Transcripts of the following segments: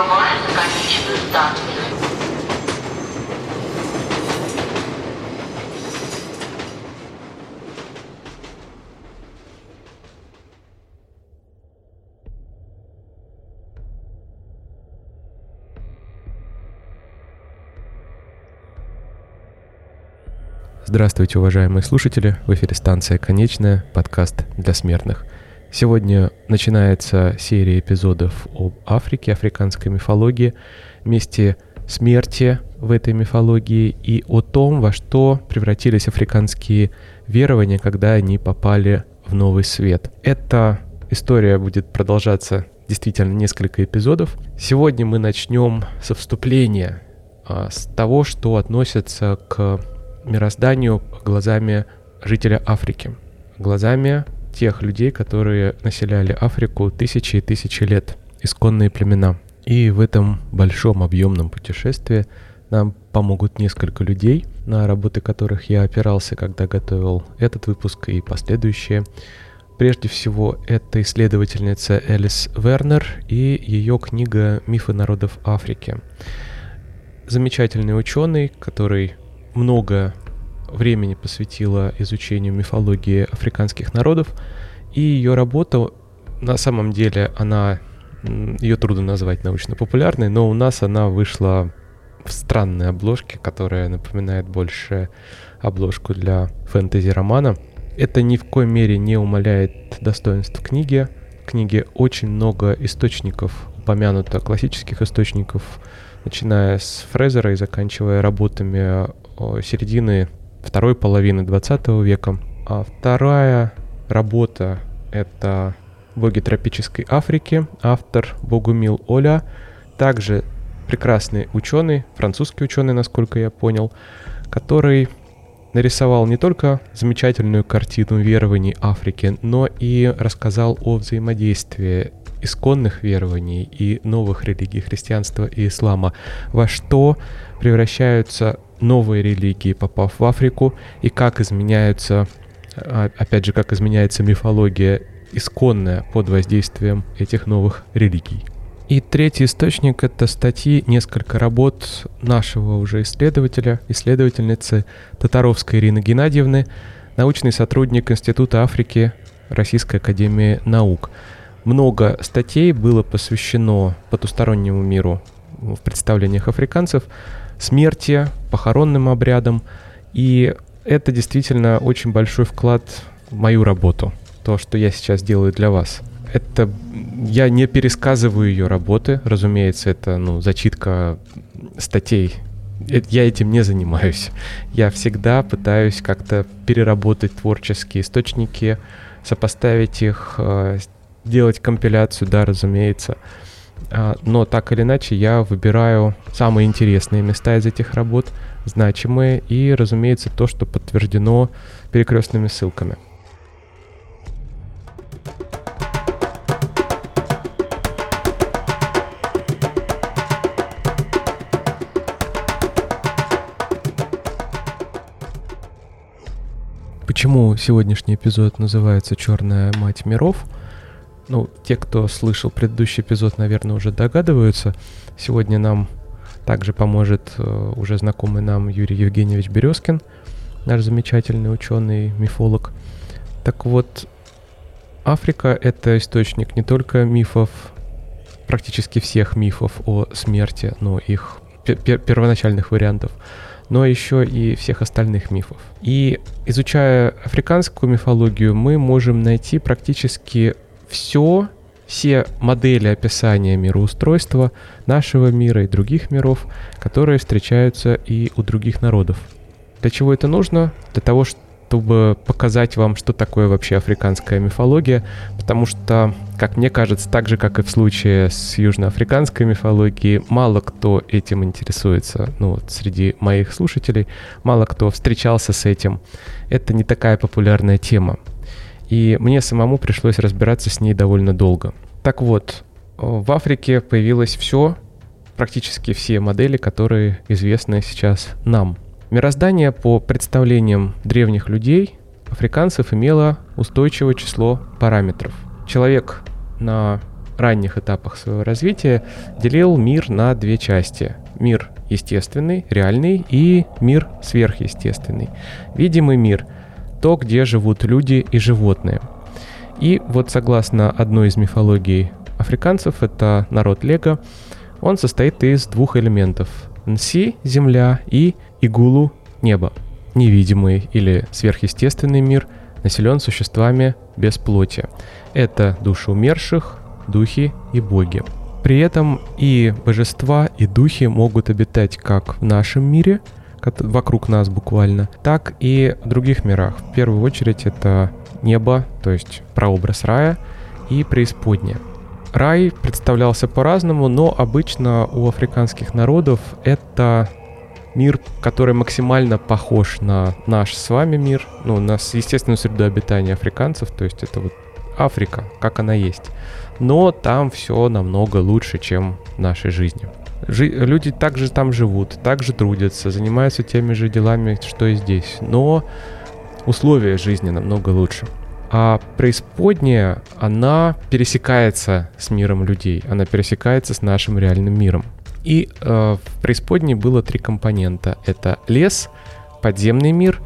На конечную станцию. Здравствуйте, уважаемые слушатели! В эфире станция «Конечная», подкаст для смертных. Сегодня начинается серия эпизодов об Африке, африканской мифологии, месте смерти в этой мифологии и о том, во что превратились африканские верования, когда они попали в новый свет. Эта история будет продолжаться действительно несколько эпизодов. Сегодня мы начнем со вступления, а, с того, что относится к мирозданию глазами жителя Африки, глазами тех людей, которые населяли Африку тысячи и тысячи лет, исконные племена. И в этом большом объемном путешествии нам помогут несколько людей, на работы которых я опирался, когда готовил этот выпуск и последующие. Прежде всего, это исследовательница Элис Вернер и ее книга «Мифы народов Африки». Замечательный ученый, который много времени посвятила изучению мифологии африканских народов, и ее работа на самом деле она ее трудно назвать научно-популярной, но у нас она вышла в странной обложке, которая напоминает больше обложку для фэнтези-романа. Это ни в коей мере не умаляет достоинств книги. В книге очень много источников упомянуто, классических источников, начиная с Фрезера и заканчивая работами середины второй половины 20 века. А вторая работа — это «Боги тропической Африки», автор Богумил Оля, также прекрасный ученый, французский ученый, насколько я понял, который нарисовал не только замечательную картину верований Африки, но и рассказал о взаимодействии исконных верований и новых религий христианства и ислама, во что превращаются новые религии, попав в Африку, и как изменяются, а, опять же, как изменяется мифология исконная под воздействием этих новых религий. И третий источник — это статьи, несколько работ нашего уже исследователя, исследовательницы Татаровской Ирины Геннадьевны, научный сотрудник Института Африки Российской Академии Наук. Много статей было посвящено потустороннему миру в представлениях африканцев, смерти, похоронным обрядам. И это действительно очень большой вклад в мою работу, то, что я сейчас делаю для вас. Это я не пересказываю ее работы, разумеется, это ну, зачитка статей. Я этим не занимаюсь. Я всегда пытаюсь как-то переработать творческие источники, сопоставить их, э, делать компиляцию, да, разумеется. А, но так или иначе я выбираю самые интересные места из этих работ, значимые и, разумеется, то, что подтверждено перекрестными ссылками. Почему сегодняшний эпизод называется «Черная мать миров»? Ну, те, кто слышал предыдущий эпизод, наверное, уже догадываются. Сегодня нам также поможет э, уже знакомый нам Юрий Евгеньевич Березкин, наш замечательный ученый, мифолог. Так вот, Африка — это источник не только мифов, практически всех мифов о смерти, но их пер первоначальных вариантов, но еще и всех остальных мифов. И изучая африканскую мифологию, мы можем найти практически все, все модели описания мироустройства нашего мира и других миров, которые встречаются и у других народов. Для чего это нужно? Для того, чтобы показать вам, что такое вообще африканская мифология, потому что, как мне кажется, так же, как и в случае с южноафриканской мифологией, мало кто этим интересуется. Ну, вот среди моих слушателей мало кто встречался с этим. Это не такая популярная тема и мне самому пришлось разбираться с ней довольно долго. Так вот, в Африке появилось все, практически все модели, которые известны сейчас нам. Мироздание по представлениям древних людей, африканцев, имело устойчивое число параметров. Человек на ранних этапах своего развития делил мир на две части. Мир естественный, реальный и мир сверхъестественный. Видимый мир — то, где живут люди и животные. И вот согласно одной из мифологий африканцев, это народ Лего, он состоит из двух элементов. Нси — земля и Игулу — небо. Невидимый или сверхъестественный мир населен существами без плоти. Это души умерших, духи и боги. При этом и божества, и духи могут обитать как в нашем мире, вокруг нас буквально, так и в других мирах. В первую очередь это небо, то есть прообраз рая, и преисподняя. Рай представлялся по-разному, но обычно у африканских народов это мир, который максимально похож на наш с вами мир, ну, на естественную среду обитания африканцев, то есть это вот Африка, как она есть. Но там все намного лучше, чем в нашей жизни. Жи- люди также там живут, также трудятся, занимаются теми же делами, что и здесь. Но условия жизни намного лучше. А преисподняя, она пересекается с миром людей, она пересекается с нашим реальным миром. И э, в преисподней было три компонента. Это лес, подземный мир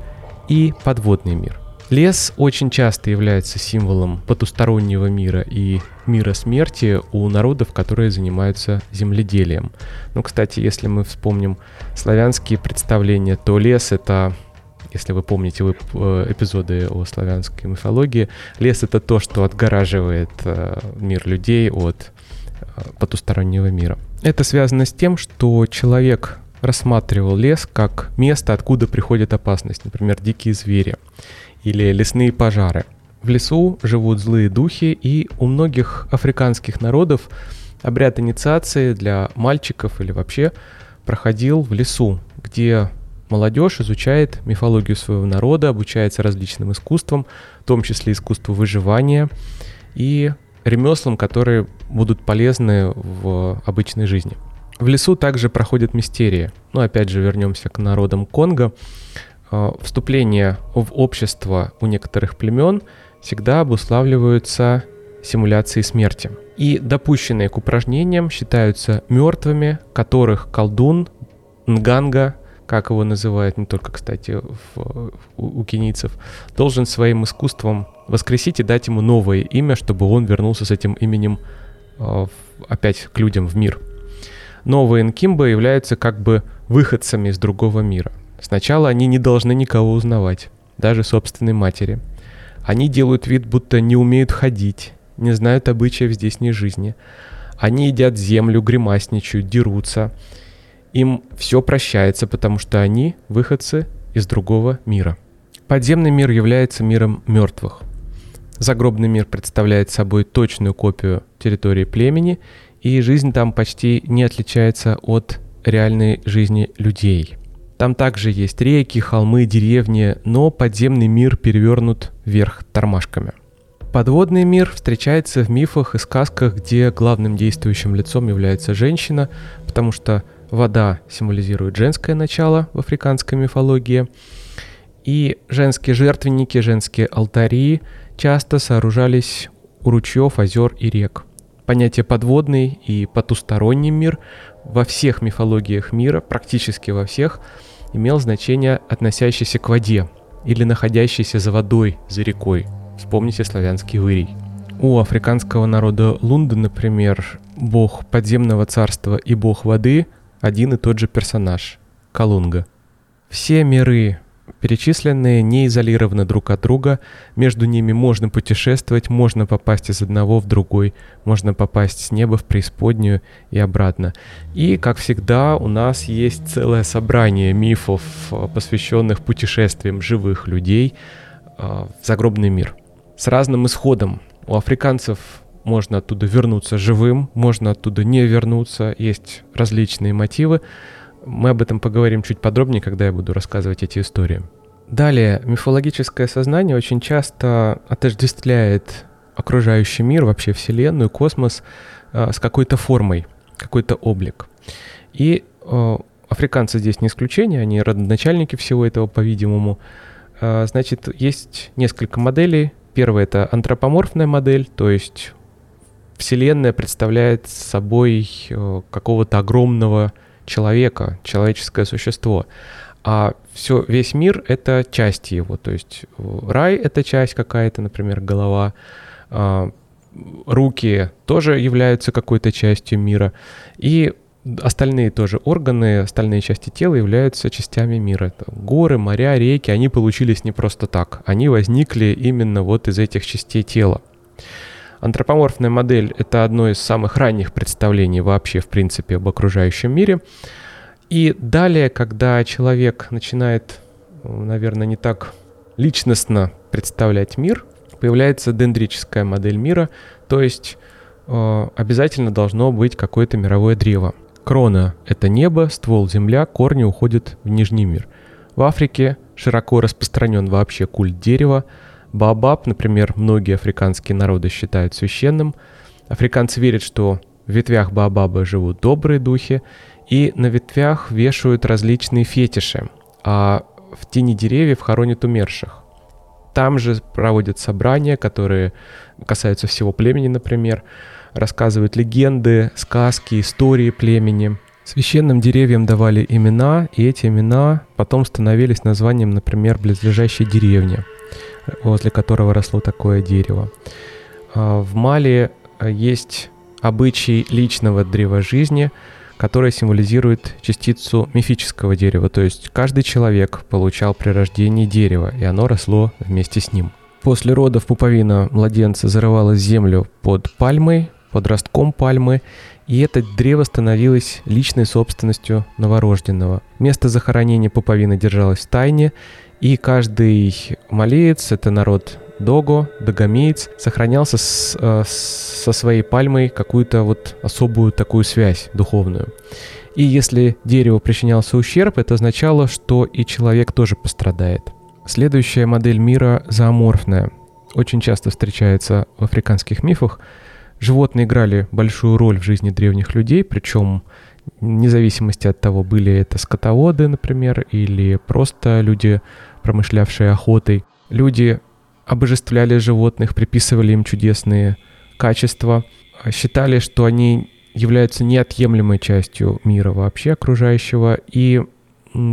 и подводный мир. Лес очень часто является символом потустороннего мира и мира смерти у народов, которые занимаются земледелием. Ну, кстати, если мы вспомним славянские представления, то лес — это если вы помните вы, э, эпизоды о славянской мифологии, лес — это то, что отгораживает э, мир людей от э, потустороннего мира. Это связано с тем, что человек рассматривал лес как место, откуда приходит опасность, например, дикие звери или лесные пожары. В лесу живут злые духи, и у многих африканских народов обряд инициации для мальчиков или вообще проходил в лесу, где молодежь изучает мифологию своего народа, обучается различным искусствам, в том числе искусству выживания и ремеслам, которые будут полезны в обычной жизни. В лесу также проходят мистерии. Ну, опять же, вернемся к народам Конго. Э, вступление в общество у некоторых племен всегда обуславливаются симуляцией смерти. И допущенные к упражнениям считаются мертвыми, которых колдун, нганга, как его называют не только, кстати, в, у, у кенийцев, должен своим искусством воскресить и дать ему новое имя, чтобы он вернулся с этим именем э, опять к людям в мир. Новые инкимбы являются как бы выходцами из другого мира – Сначала они не должны никого узнавать, даже собственной матери. Они делают вид, будто не умеют ходить, не знают обычаев здешней жизни. Они едят землю, гримасничают, дерутся. Им все прощается, потому что они выходцы из другого мира. Подземный мир является миром мертвых. Загробный мир представляет собой точную копию территории племени, и жизнь там почти не отличается от реальной жизни людей – там также есть реки, холмы, деревни, но подземный мир перевернут вверх тормашками. Подводный мир встречается в мифах и сказках, где главным действующим лицом является женщина, потому что вода символизирует женское начало в африканской мифологии, и женские жертвенники, женские алтари часто сооружались у ручьев, озер и рек. Понятие подводный и потусторонний мир во всех мифологиях мира, практически во всех, имел значение, относящееся к воде или находящееся за водой, за рекой. Вспомните славянский вырий. У африканского народа Лунда, например, бог подземного царства и бог воды один и тот же персонаж – Калунга. Все миры Перечисленные не изолированы друг от друга, между ними можно путешествовать, можно попасть из одного в другой, можно попасть с неба в преисподнюю и обратно. И, как всегда, у нас есть целое собрание мифов, посвященных путешествиям живых людей а, в загробный мир. С разным исходом. У африканцев можно оттуда вернуться живым, можно оттуда не вернуться, есть различные мотивы. Мы об этом поговорим чуть подробнее, когда я буду рассказывать эти истории. Далее, мифологическое сознание очень часто отождествляет окружающий мир, вообще Вселенную, космос э, с какой-то формой, какой-то облик. И э, африканцы здесь не исключение, они родоначальники всего этого, по-видимому. Э, значит, есть несколько моделей. Первая — это антропоморфная модель, то есть Вселенная представляет собой какого-то огромного человека, человеческое существо. А все, весь мир — это части его. То есть э, рай — это часть какая-то, например, голова. А, руки тоже являются какой-то частью мира. И остальные тоже органы, остальные части тела являются частями мира. Это горы, моря, реки, они получились не просто так. Они возникли именно вот из этих частей тела. Антропоморфная модель — это одно из самых ранних представлений вообще, в принципе, об окружающем мире. И далее, когда человек начинает, наверное, не так личностно представлять мир, появляется дендрическая модель мира, то есть э, обязательно должно быть какое-то мировое древо. Крона — это небо, ствол — земля, корни уходят в нижний мир. В Африке широко распространен вообще культ дерева. Баобаб, например, многие африканские народы считают священным. Африканцы верят, что в ветвях Баобаба живут добрые духи, и на ветвях вешают различные фетиши, а в тени деревьев хоронят умерших. Там же проводят собрания, которые касаются всего племени, например рассказывают легенды, сказки, истории племени. Священным деревьям давали имена, и эти имена потом становились названием, например, близлежащей деревни, возле которого росло такое дерево. А, в Мали а, есть обычай личного древа жизни, которое символизирует частицу мифического дерева, то есть каждый человек получал при рождении дерево, и оно росло вместе с ним. После родов пуповина младенца зарывалась в землю под пальмой, под ростком пальмы, и это древо становилось личной собственностью новорожденного. Место захоронения пуповины держалось в тайне, и каждый малеец, это народ Дого, догомеец, сохранялся с, э, со своей пальмой какую-то вот особую такую связь духовную. И если дереву причинялся ущерб, это означало, что и человек тоже пострадает. Следующая модель мира зооморфная. Очень часто встречается в африканских мифах – Животные играли большую роль в жизни древних людей, причем вне зависимости от того, были это скотоводы, например, или просто люди, промышлявшие охотой. Люди обожествляли животных, приписывали им чудесные качества, считали, что они являются неотъемлемой частью мира вообще окружающего, и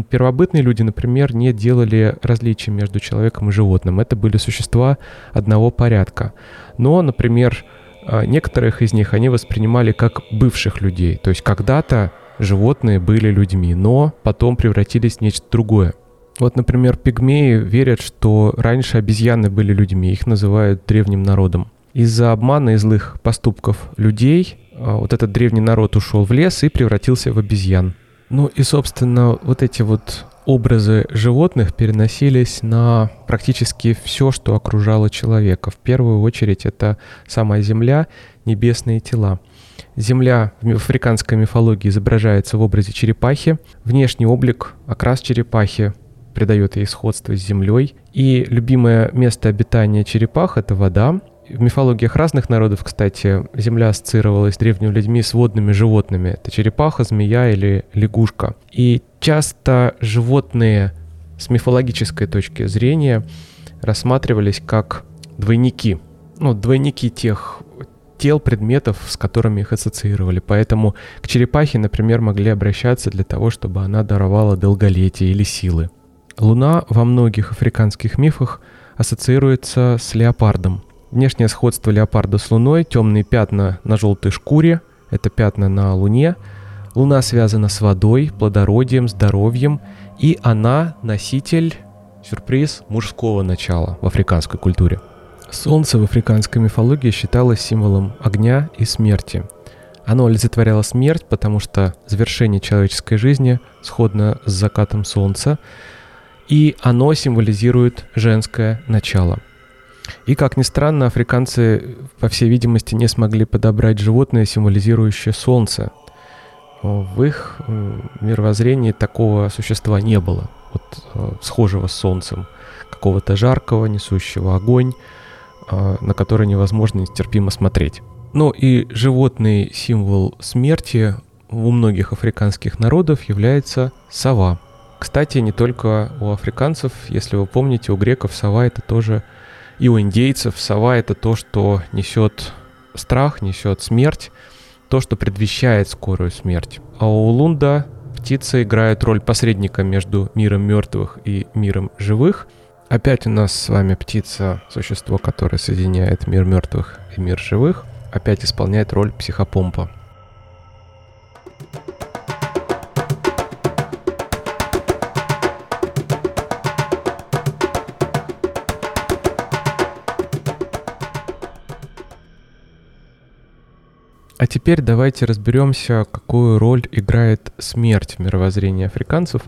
первобытные люди, например, не делали различия между человеком и животным. Это были существа одного порядка. Но, например, а некоторых из них они воспринимали как бывших людей. То есть когда-то животные были людьми, но потом превратились в нечто другое. Вот, например, пигмеи верят, что раньше обезьяны были людьми, их называют древним народом. Из-за обмана и злых поступков людей а, вот этот древний народ ушел в лес и превратился в обезьян. Ну и, собственно, вот эти вот образы животных переносились на практически все, что окружало человека. В первую очередь это сама Земля, небесные тела. Земля в африканской мифологии изображается в образе черепахи. Внешний облик, окрас черепахи придает ей сходство с землей. И любимое место обитания черепах — это вода. В мифологиях разных народов, кстати, Земля ассоциировалась древними людьми с водными животными. Это черепаха, змея или лягушка. И часто животные с мифологической точки зрения рассматривались как двойники. Ну, двойники тех тел, предметов, с которыми их ассоциировали. Поэтому к черепахе, например, могли обращаться для того, чтобы она даровала долголетие или силы. Луна во многих африканских мифах ассоциируется с леопардом. Внешнее сходство леопарда с Луной, темные пятна на желтой шкуре, это пятна на Луне. Луна связана с водой, плодородием, здоровьем, и она носитель, сюрприз, мужского начала в африканской культуре. Солнце в африканской мифологии считалось символом огня и смерти. Оно олицетворяло смерть, потому что завершение человеческой жизни сходно с закатом солнца, и оно символизирует женское начало – и, как ни странно, африканцы, по всей видимости, не смогли подобрать животное, символизирующее солнце. В их мировоззрении такого существа не было, вот, э, схожего с солнцем, какого-то жаркого, несущего огонь, э, на который невозможно нестерпимо смотреть. Ну и животный символ смерти у многих африканских народов является сова. Кстати, не только у африканцев, если вы помните, у греков сова это тоже и у индейцев сова — это то, что несет страх, несет смерть, то, что предвещает скорую смерть. А у Лунда птица играет роль посредника между миром мертвых и миром живых. Опять у нас с вами птица, существо, которое соединяет мир мертвых и мир живых, опять исполняет роль психопомпа. А теперь давайте разберемся, какую роль играет смерть в мировоззрении африканцев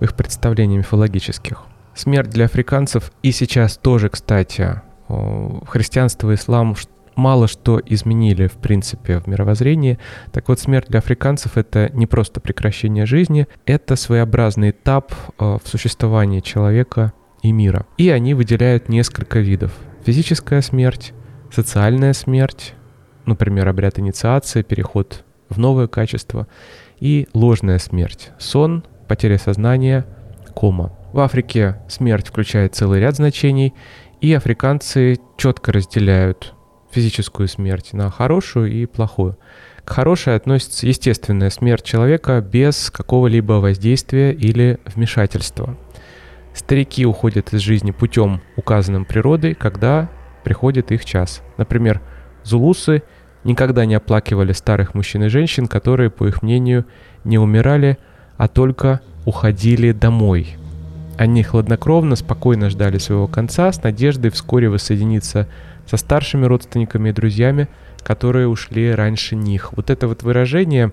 в их представлениях мифологических. Смерть для африканцев и сейчас тоже, кстати, христианство и ислам мало что изменили, в принципе, в мировоззрении. Так вот, смерть для африканцев — это не просто прекращение жизни, это своеобразный этап э, в существовании человека и мира. И они выделяют несколько видов. Физическая смерть, социальная смерть, например, обряд инициации, переход в новое качество, и ложная смерть, сон, потеря сознания, кома. В Африке смерть включает целый ряд значений, и африканцы четко разделяют физическую смерть на хорошую и плохую. К хорошей относится естественная смерть человека без какого-либо воздействия или вмешательства. Старики уходят из жизни путем, указанным природой, когда приходит их час. Например, зулусы – никогда не оплакивали старых мужчин и женщин, которые, по их мнению, не умирали, а только уходили домой. Они хладнокровно, спокойно ждали своего конца, с надеждой вскоре воссоединиться со старшими родственниками и друзьями, которые ушли раньше них. Вот это вот выражение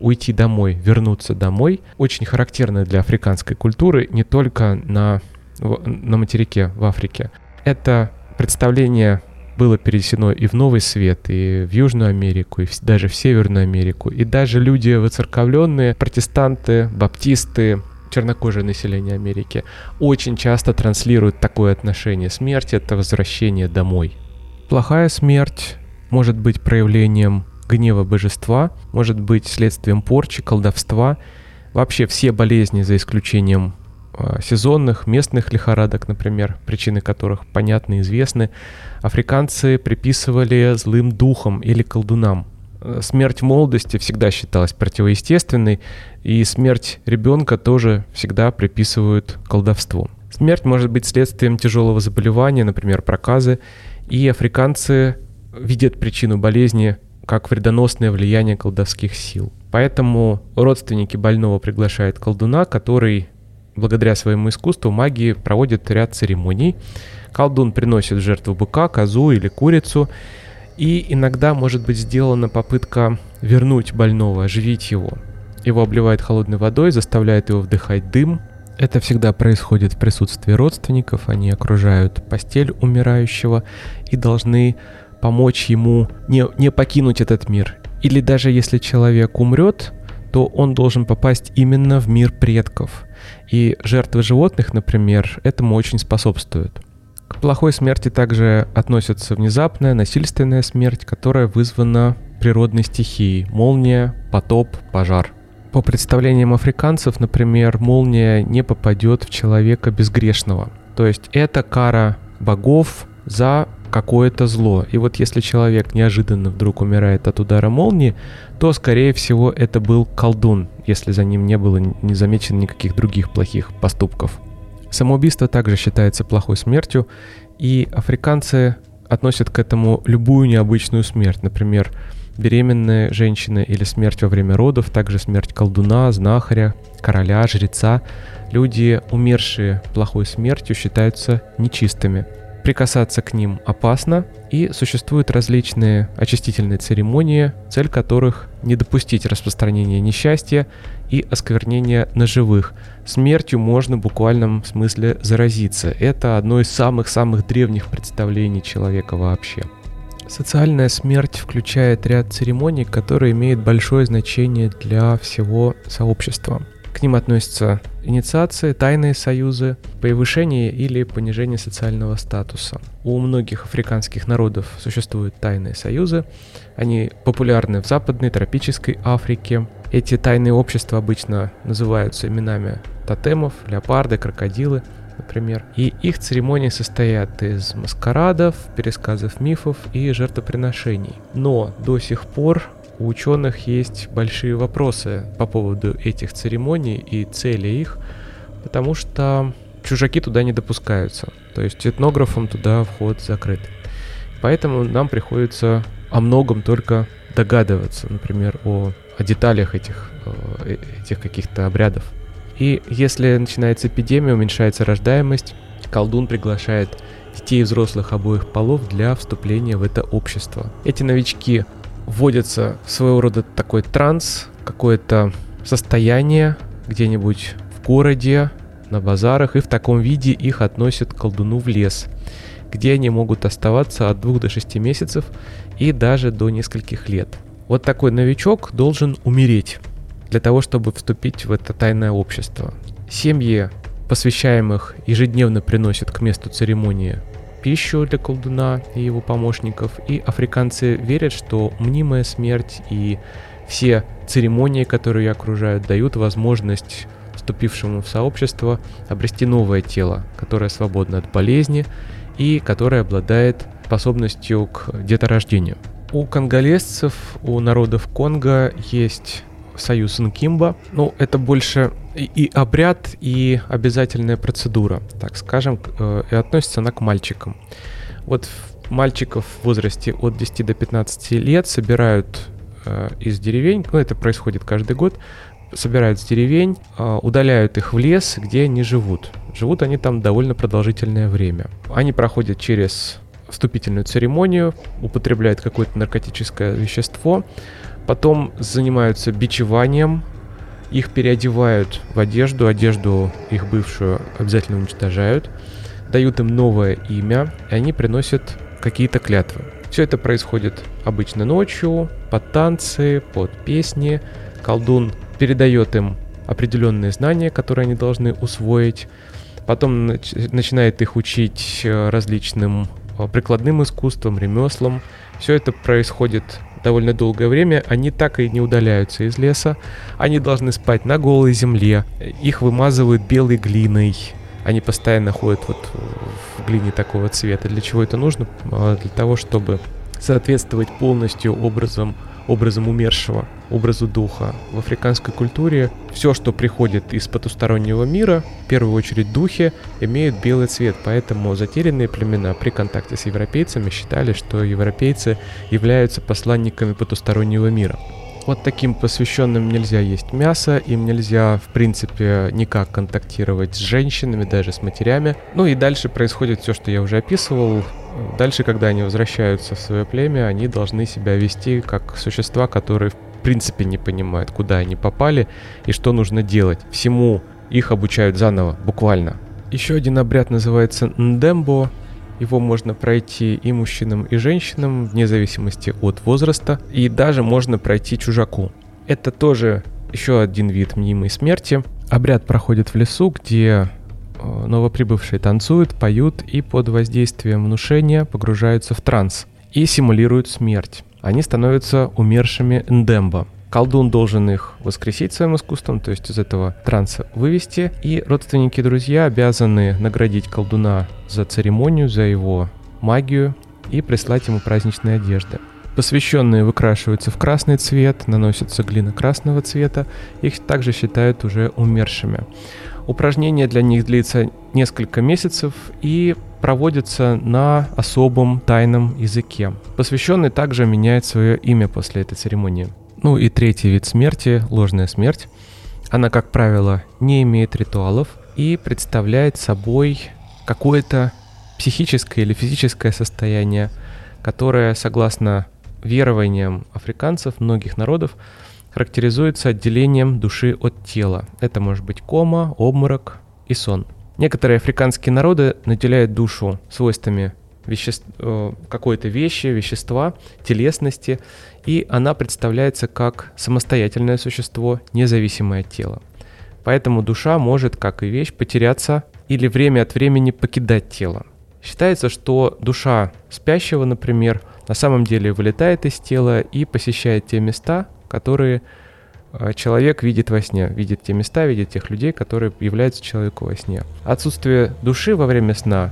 уйти домой, вернуться домой, очень характерно для африканской культуры, не только на, на материке в Африке. Это представление было перенесено и в Новый Свет, и в Южную Америку, и в, даже в Северную Америку. И даже люди воцерковленные, протестанты, баптисты, чернокожее население Америки, очень часто транслируют такое отношение. Смерть — это возвращение домой. Плохая смерть может быть проявлением гнева божества, может быть следствием порчи, колдовства. Вообще все болезни, за исключением сезонных, местных лихорадок, например, причины которых понятны и известны, африканцы приписывали злым духам или колдунам. Э, смерть молодости всегда считалась противоестественной, и смерть ребенка тоже всегда приписывают колдовству. Смерть может быть следствием тяжелого заболевания, например, проказы, и африканцы видят причину болезни как вредоносное влияние колдовских сил. Поэтому родственники больного приглашают колдуна, который благодаря своему искусству магии проводит ряд церемоний. Колдун приносит в жертву быка, козу или курицу, и иногда может быть сделана попытка вернуть больного, оживить его. Его обливают холодной водой, заставляют его вдыхать дым. Это всегда происходит в присутствии родственников, они окружают постель умирающего и должны помочь ему не, не покинуть этот мир. Или даже если человек умрет, то он должен попасть именно в мир предков. И жертвы животных, например, этому очень способствуют. К плохой смерти также относятся внезапная насильственная смерть, которая вызвана природной стихией – молния, потоп, пожар. По представлениям африканцев, например, молния не попадет в человека безгрешного. То есть это кара богов за какое-то зло. И вот если человек неожиданно вдруг умирает от удара молнии, то, скорее всего, это был колдун, если за ним не было не замечено никаких других плохих поступков. Самоубийство также считается плохой смертью, и африканцы относят к этому любую необычную смерть, например, беременная женщина или смерть во время родов, также смерть колдуна, знахаря, короля, жреца. Люди, умершие плохой смертью, считаются нечистыми – прикасаться к ним опасно, и существуют различные очистительные церемонии, цель которых не допустить распространения несчастья и осквернения на живых. Смертью можно в буквальном смысле заразиться. Это одно из самых-самых древних представлений человека вообще. Социальная смерть включает ряд церемоний, которые имеют большое значение для всего сообщества. К ним относятся инициации, тайные союзы, повышение или понижение социального статуса. У многих африканских народов существуют тайные союзы. Они популярны в Западной, тропической Африке. Эти тайные общества обычно называются именами тотемов, леопарды, крокодилы. например. И их церемонии состоят из маскарадов, пересказов мифов и жертвоприношений. Но до сих пор у ученых есть большие вопросы по поводу этих церемоний и цели их, потому что чужаки туда не допускаются. То есть этнографам туда вход закрыт. Поэтому нам приходится о многом только догадываться, например, о, о деталях этих, э, этих каких-то обрядов. И если начинается эпидемия, уменьшается рождаемость, колдун приглашает детей и взрослых обоих полов для вступления в это общество. Эти новички вводятся в своего рода такой транс, какое-то состояние где-нибудь в городе, на базарах, и в таком виде их относят к колдуну в лес, где они могут оставаться от 2 до 6 месяцев и даже до нескольких лет. Вот такой новичок должен умереть для того, чтобы вступить в это тайное общество. Семьи посвящаемых ежедневно приносят к месту церемонии пищу для колдуна и его помощников, и африканцы верят, что мнимая смерть и все церемонии, которые ее окружают, дают возможность вступившему в сообщество обрести новое тело, которое свободно от болезни и которое обладает способностью к деторождению. У конголезцев, у народов Конго есть союз Нкимба. Ну, это больше и обряд, и обязательная процедура, так скажем, э, и относится она к мальчикам. Вот мальчиков в возрасте от 10 до 15 лет собирают э, из деревень, ну, это происходит каждый год, собирают с деревень, э, удаляют их в лес, где они живут. Живут они там довольно продолжительное время. Они проходят через вступительную церемонию, употребляют какое-то наркотическое вещество, потом занимаются бичеванием, их переодевают в одежду, одежду их бывшую обязательно уничтожают, дают им новое имя, и они приносят какие-то клятвы. Все это происходит обычно ночью, под танцы, под песни. Колдун передает им определенные знания, которые они должны усвоить. Потом начинает их учить э, различным э, прикладным искусствам, ремеслам. Все это происходит довольно долгое время, они так и не удаляются из леса. Они должны спать на голой земле. Их вымазывают белой глиной. Они постоянно ходят вот в глине такого цвета. Для чего это нужно? А, для того, чтобы соответствовать полностью образом образом умершего, образу духа. В африканской культуре все, что приходит из потустороннего мира, в первую очередь духи, имеют белый цвет, поэтому затерянные племена при контакте с европейцами считали, что европейцы являются посланниками потустороннего мира. Вот таким посвященным нельзя есть мясо, им нельзя, в принципе, никак контактировать с женщинами, даже с матерями. Ну и дальше происходит все, что я уже описывал. Дальше, когда они возвращаются в свое племя, они должны себя вести как существа, которые в принципе не понимают, куда они попали и что нужно делать. Всему их обучают заново, буквально. Еще один обряд называется Ndembo. Его можно пройти и мужчинам, и женщинам, вне зависимости от возраста. И даже можно пройти чужаку. Это тоже еще один вид мнимой смерти. Обряд проходит в лесу, где э, новоприбывшие танцуют, поют и под воздействием внушения погружаются в транс и симулируют смерть. Они становятся умершими Ndembo. Колдун должен их воскресить своим искусством, то есть из этого транса вывести. И родственники и друзья обязаны наградить колдуна за церемонию, за его магию и прислать ему праздничные одежды. Посвященные выкрашиваются в красный цвет, наносятся глина красного цвета, их также считают уже умершими. Упражнение для них длится несколько месяцев и проводится на особом тайном языке. Посвященный также меняет свое имя после этой церемонии. Ну и третий вид смерти, ложная смерть. Она, как правило, не имеет ритуалов и представляет собой какое-то психическое или физическое состояние, которое, согласно верованиям африканцев, многих народов, характеризуется отделением души от тела. Это может быть кома, обморок и сон. Некоторые африканские народы наделяют душу свойствами веществ, э, какой-то вещи, вещества, телесности, и она представляется как самостоятельное существо, независимое от тела. Поэтому душа может, как и вещь, потеряться или время от времени покидать тело. Считается, что душа спящего, например, на самом деле вылетает из тела и посещает те места, которые э, человек видит во сне, видит те места, видит тех людей, которые являются человеку во сне. Отсутствие души во время сна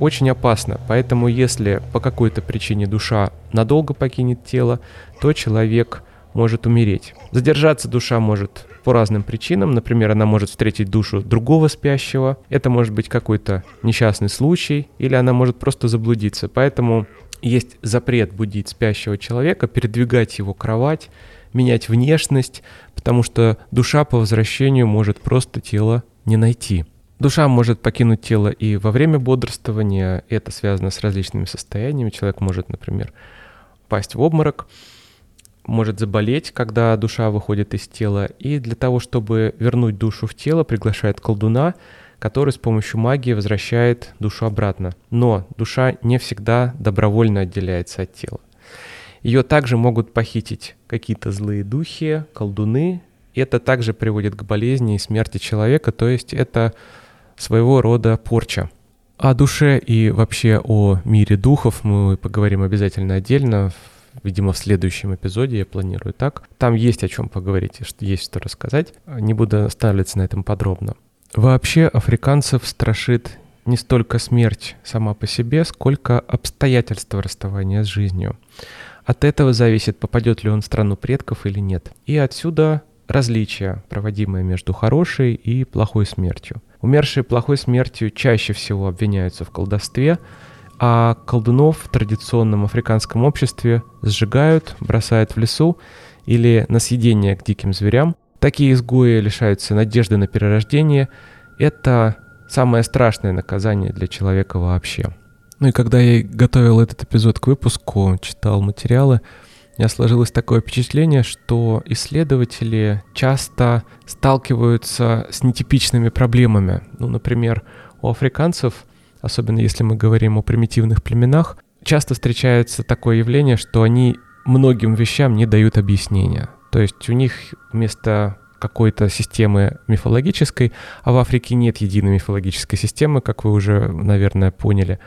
очень опасно, поэтому если по какой-то причине душа надолго покинет тело, то человек может умереть. Задержаться душа может по разным причинам. Например, она может встретить душу другого спящего. Это может быть какой-то несчастный случай, или она может просто заблудиться. Поэтому есть запрет будить спящего человека, передвигать его кровать, менять внешность, потому что душа по возвращению может просто тело не найти. Душа может покинуть тело и во время бодрствования, это связано с различными состояниями. Человек может, например, пасть в обморок, может заболеть, когда душа выходит из тела. И для того, чтобы вернуть душу в тело, приглашает колдуна, который с помощью магии возвращает душу обратно. Но душа не всегда добровольно отделяется от тела. Ее также могут похитить какие-то злые духи, колдуны. Это также приводит к болезни и смерти человека, то есть это своего рода порча. О душе и вообще о мире духов мы поговорим обязательно отдельно, видимо, в следующем эпизоде, я планирую так. Там есть о чем поговорить, есть что рассказать. Не буду останавливаться на этом подробно. Вообще африканцев страшит не столько смерть сама по себе, сколько обстоятельства расставания с жизнью. От этого зависит, попадет ли он в страну предков или нет. И отсюда различия, проводимые между хорошей и плохой смертью. Умершие плохой смертью чаще всего обвиняются в колдовстве, а колдунов в традиционном африканском обществе сжигают, бросают в лесу или на съедение к диким зверям. Такие изгои лишаются надежды на перерождение. Это самое страшное наказание для человека вообще. Ну и когда я готовил этот эпизод к выпуску, читал материалы, меня сложилось такое впечатление, что исследователи часто сталкиваются с нетипичными проблемами. Ну, например, у африканцев, особенно если мы говорим о примитивных племенах, часто встречается такое явление, что они многим вещам не дают объяснения. То есть у них вместо какой-то системы мифологической, а в Африке нет единой мифологической системы, как вы уже, наверное, поняли,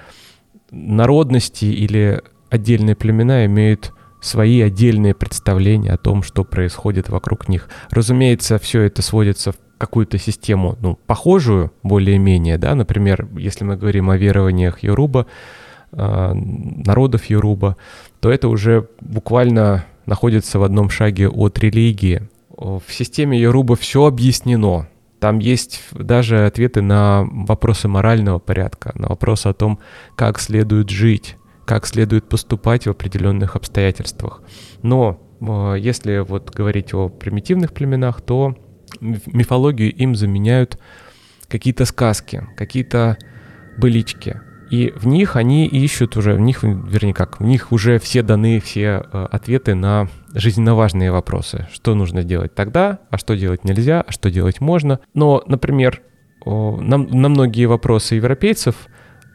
народности или отдельные племена имеют свои отдельные представления о том, что происходит вокруг них. Разумеется, все это сводится в какую-то систему, ну, похожую более-менее, да, например, если мы говорим о верованиях Yoruba, э, народов Yoruba, то это уже буквально находится в одном шаге от религии. В системе Yoruba все объяснено, там есть даже ответы на вопросы морального порядка, на вопросы о том, как следует жить, как следует поступать в определенных обстоятельствах. Но э, если вот говорить о примитивных племенах, то мифологию им заменяют какие-то сказки, какие-то былички. И в них они ищут уже, в них, вернее как, в них уже все даны все э, ответы на жизненно важные вопросы. Что нужно делать тогда, а что делать нельзя, а что делать можно. Но, например, на, на многие вопросы европейцев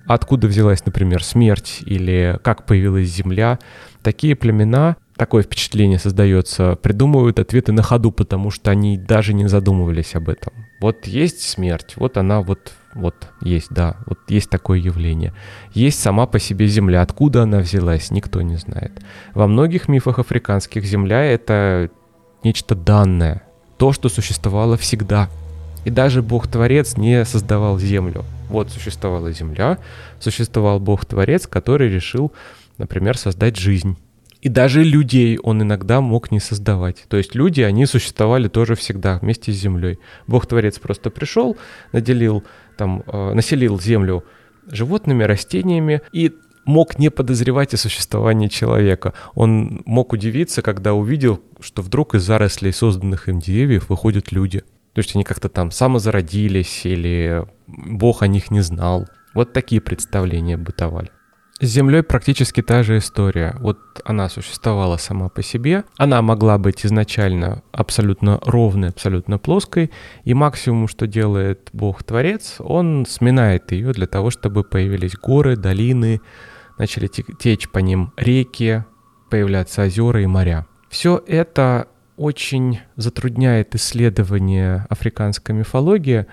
откуда взялась, например, смерть или как появилась Земля, такие племена, такое впечатление создается, придумывают ответы на ходу, потому что они даже не задумывались об этом. Вот есть смерть, вот она вот, вот есть, да, вот есть такое явление. Есть сама по себе Земля, откуда она взялась, никто не знает. Во многих мифах африканских Земля — это нечто данное, то, что существовало всегда. И даже Бог-творец не создавал Землю. Вот существовала Земля, существовал Бог-творец, который решил, например, создать жизнь. И даже людей он иногда мог не создавать. То есть люди, они существовали тоже всегда вместе с землей. Бог-творец просто пришел, наделил, там, э, населил землю животными, растениями и мог не подозревать о существовании человека. Он мог удивиться, когда увидел, что вдруг из зарослей созданных им деревьев выходят люди. То есть они как-то там самозародились или Бог о них не знал. Вот такие представления бытовали. С Землей практически та же история. Вот она существовала сама по себе. Она могла быть изначально абсолютно ровной, абсолютно плоской. И максимум, что делает Бог-творец, он сминает ее для того, чтобы появились горы, долины, начали течь по ним реки, появляться озера и моря. Все это очень затрудняет исследование африканской мифологии,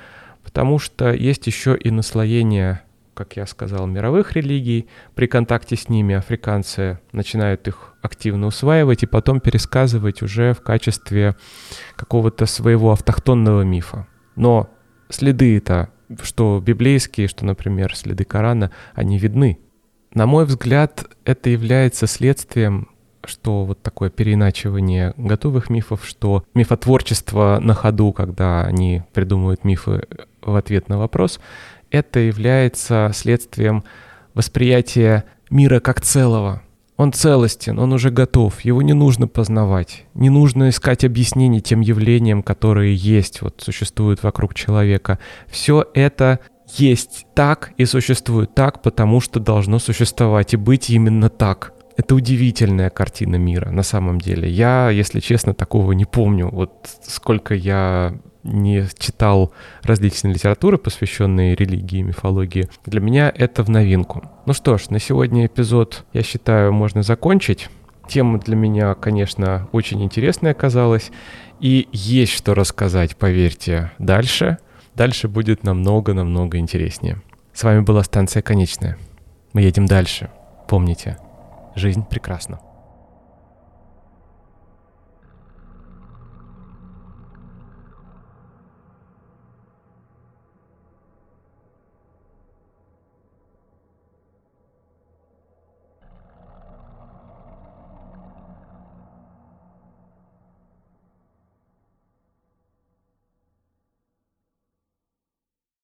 потому что есть еще и наслоение как я сказал, мировых религий. При контакте с ними африканцы начинают их активно усваивать и потом пересказывать уже в качестве какого-то своего автохтонного мифа. Но следы это, что библейские, что, например, следы Корана, они видны. На мой взгляд, это является следствием что вот такое переиначивание готовых мифов, что мифотворчество на ходу, когда они придумывают мифы в ответ на вопрос, это является следствием восприятия мира как целого. Он целостен, он уже готов, его не нужно познавать, не нужно искать объяснений тем явлениям, которые есть, вот существуют вокруг человека. Все это есть так и существует так, потому что должно существовать и быть именно так. Это удивительная картина мира на самом деле. Я, если честно, такого не помню. Вот сколько я не читал различные литературы, посвященные религии и мифологии, для меня это в новинку. Ну что ж, на сегодня эпизод, я считаю, можно закончить. Тема для меня, конечно, очень интересная оказалась. И есть что рассказать, поверьте, дальше. Дальше будет намного-намного интереснее. С вами была станция «Конечная». Мы едем дальше. Помните, жизнь прекрасна.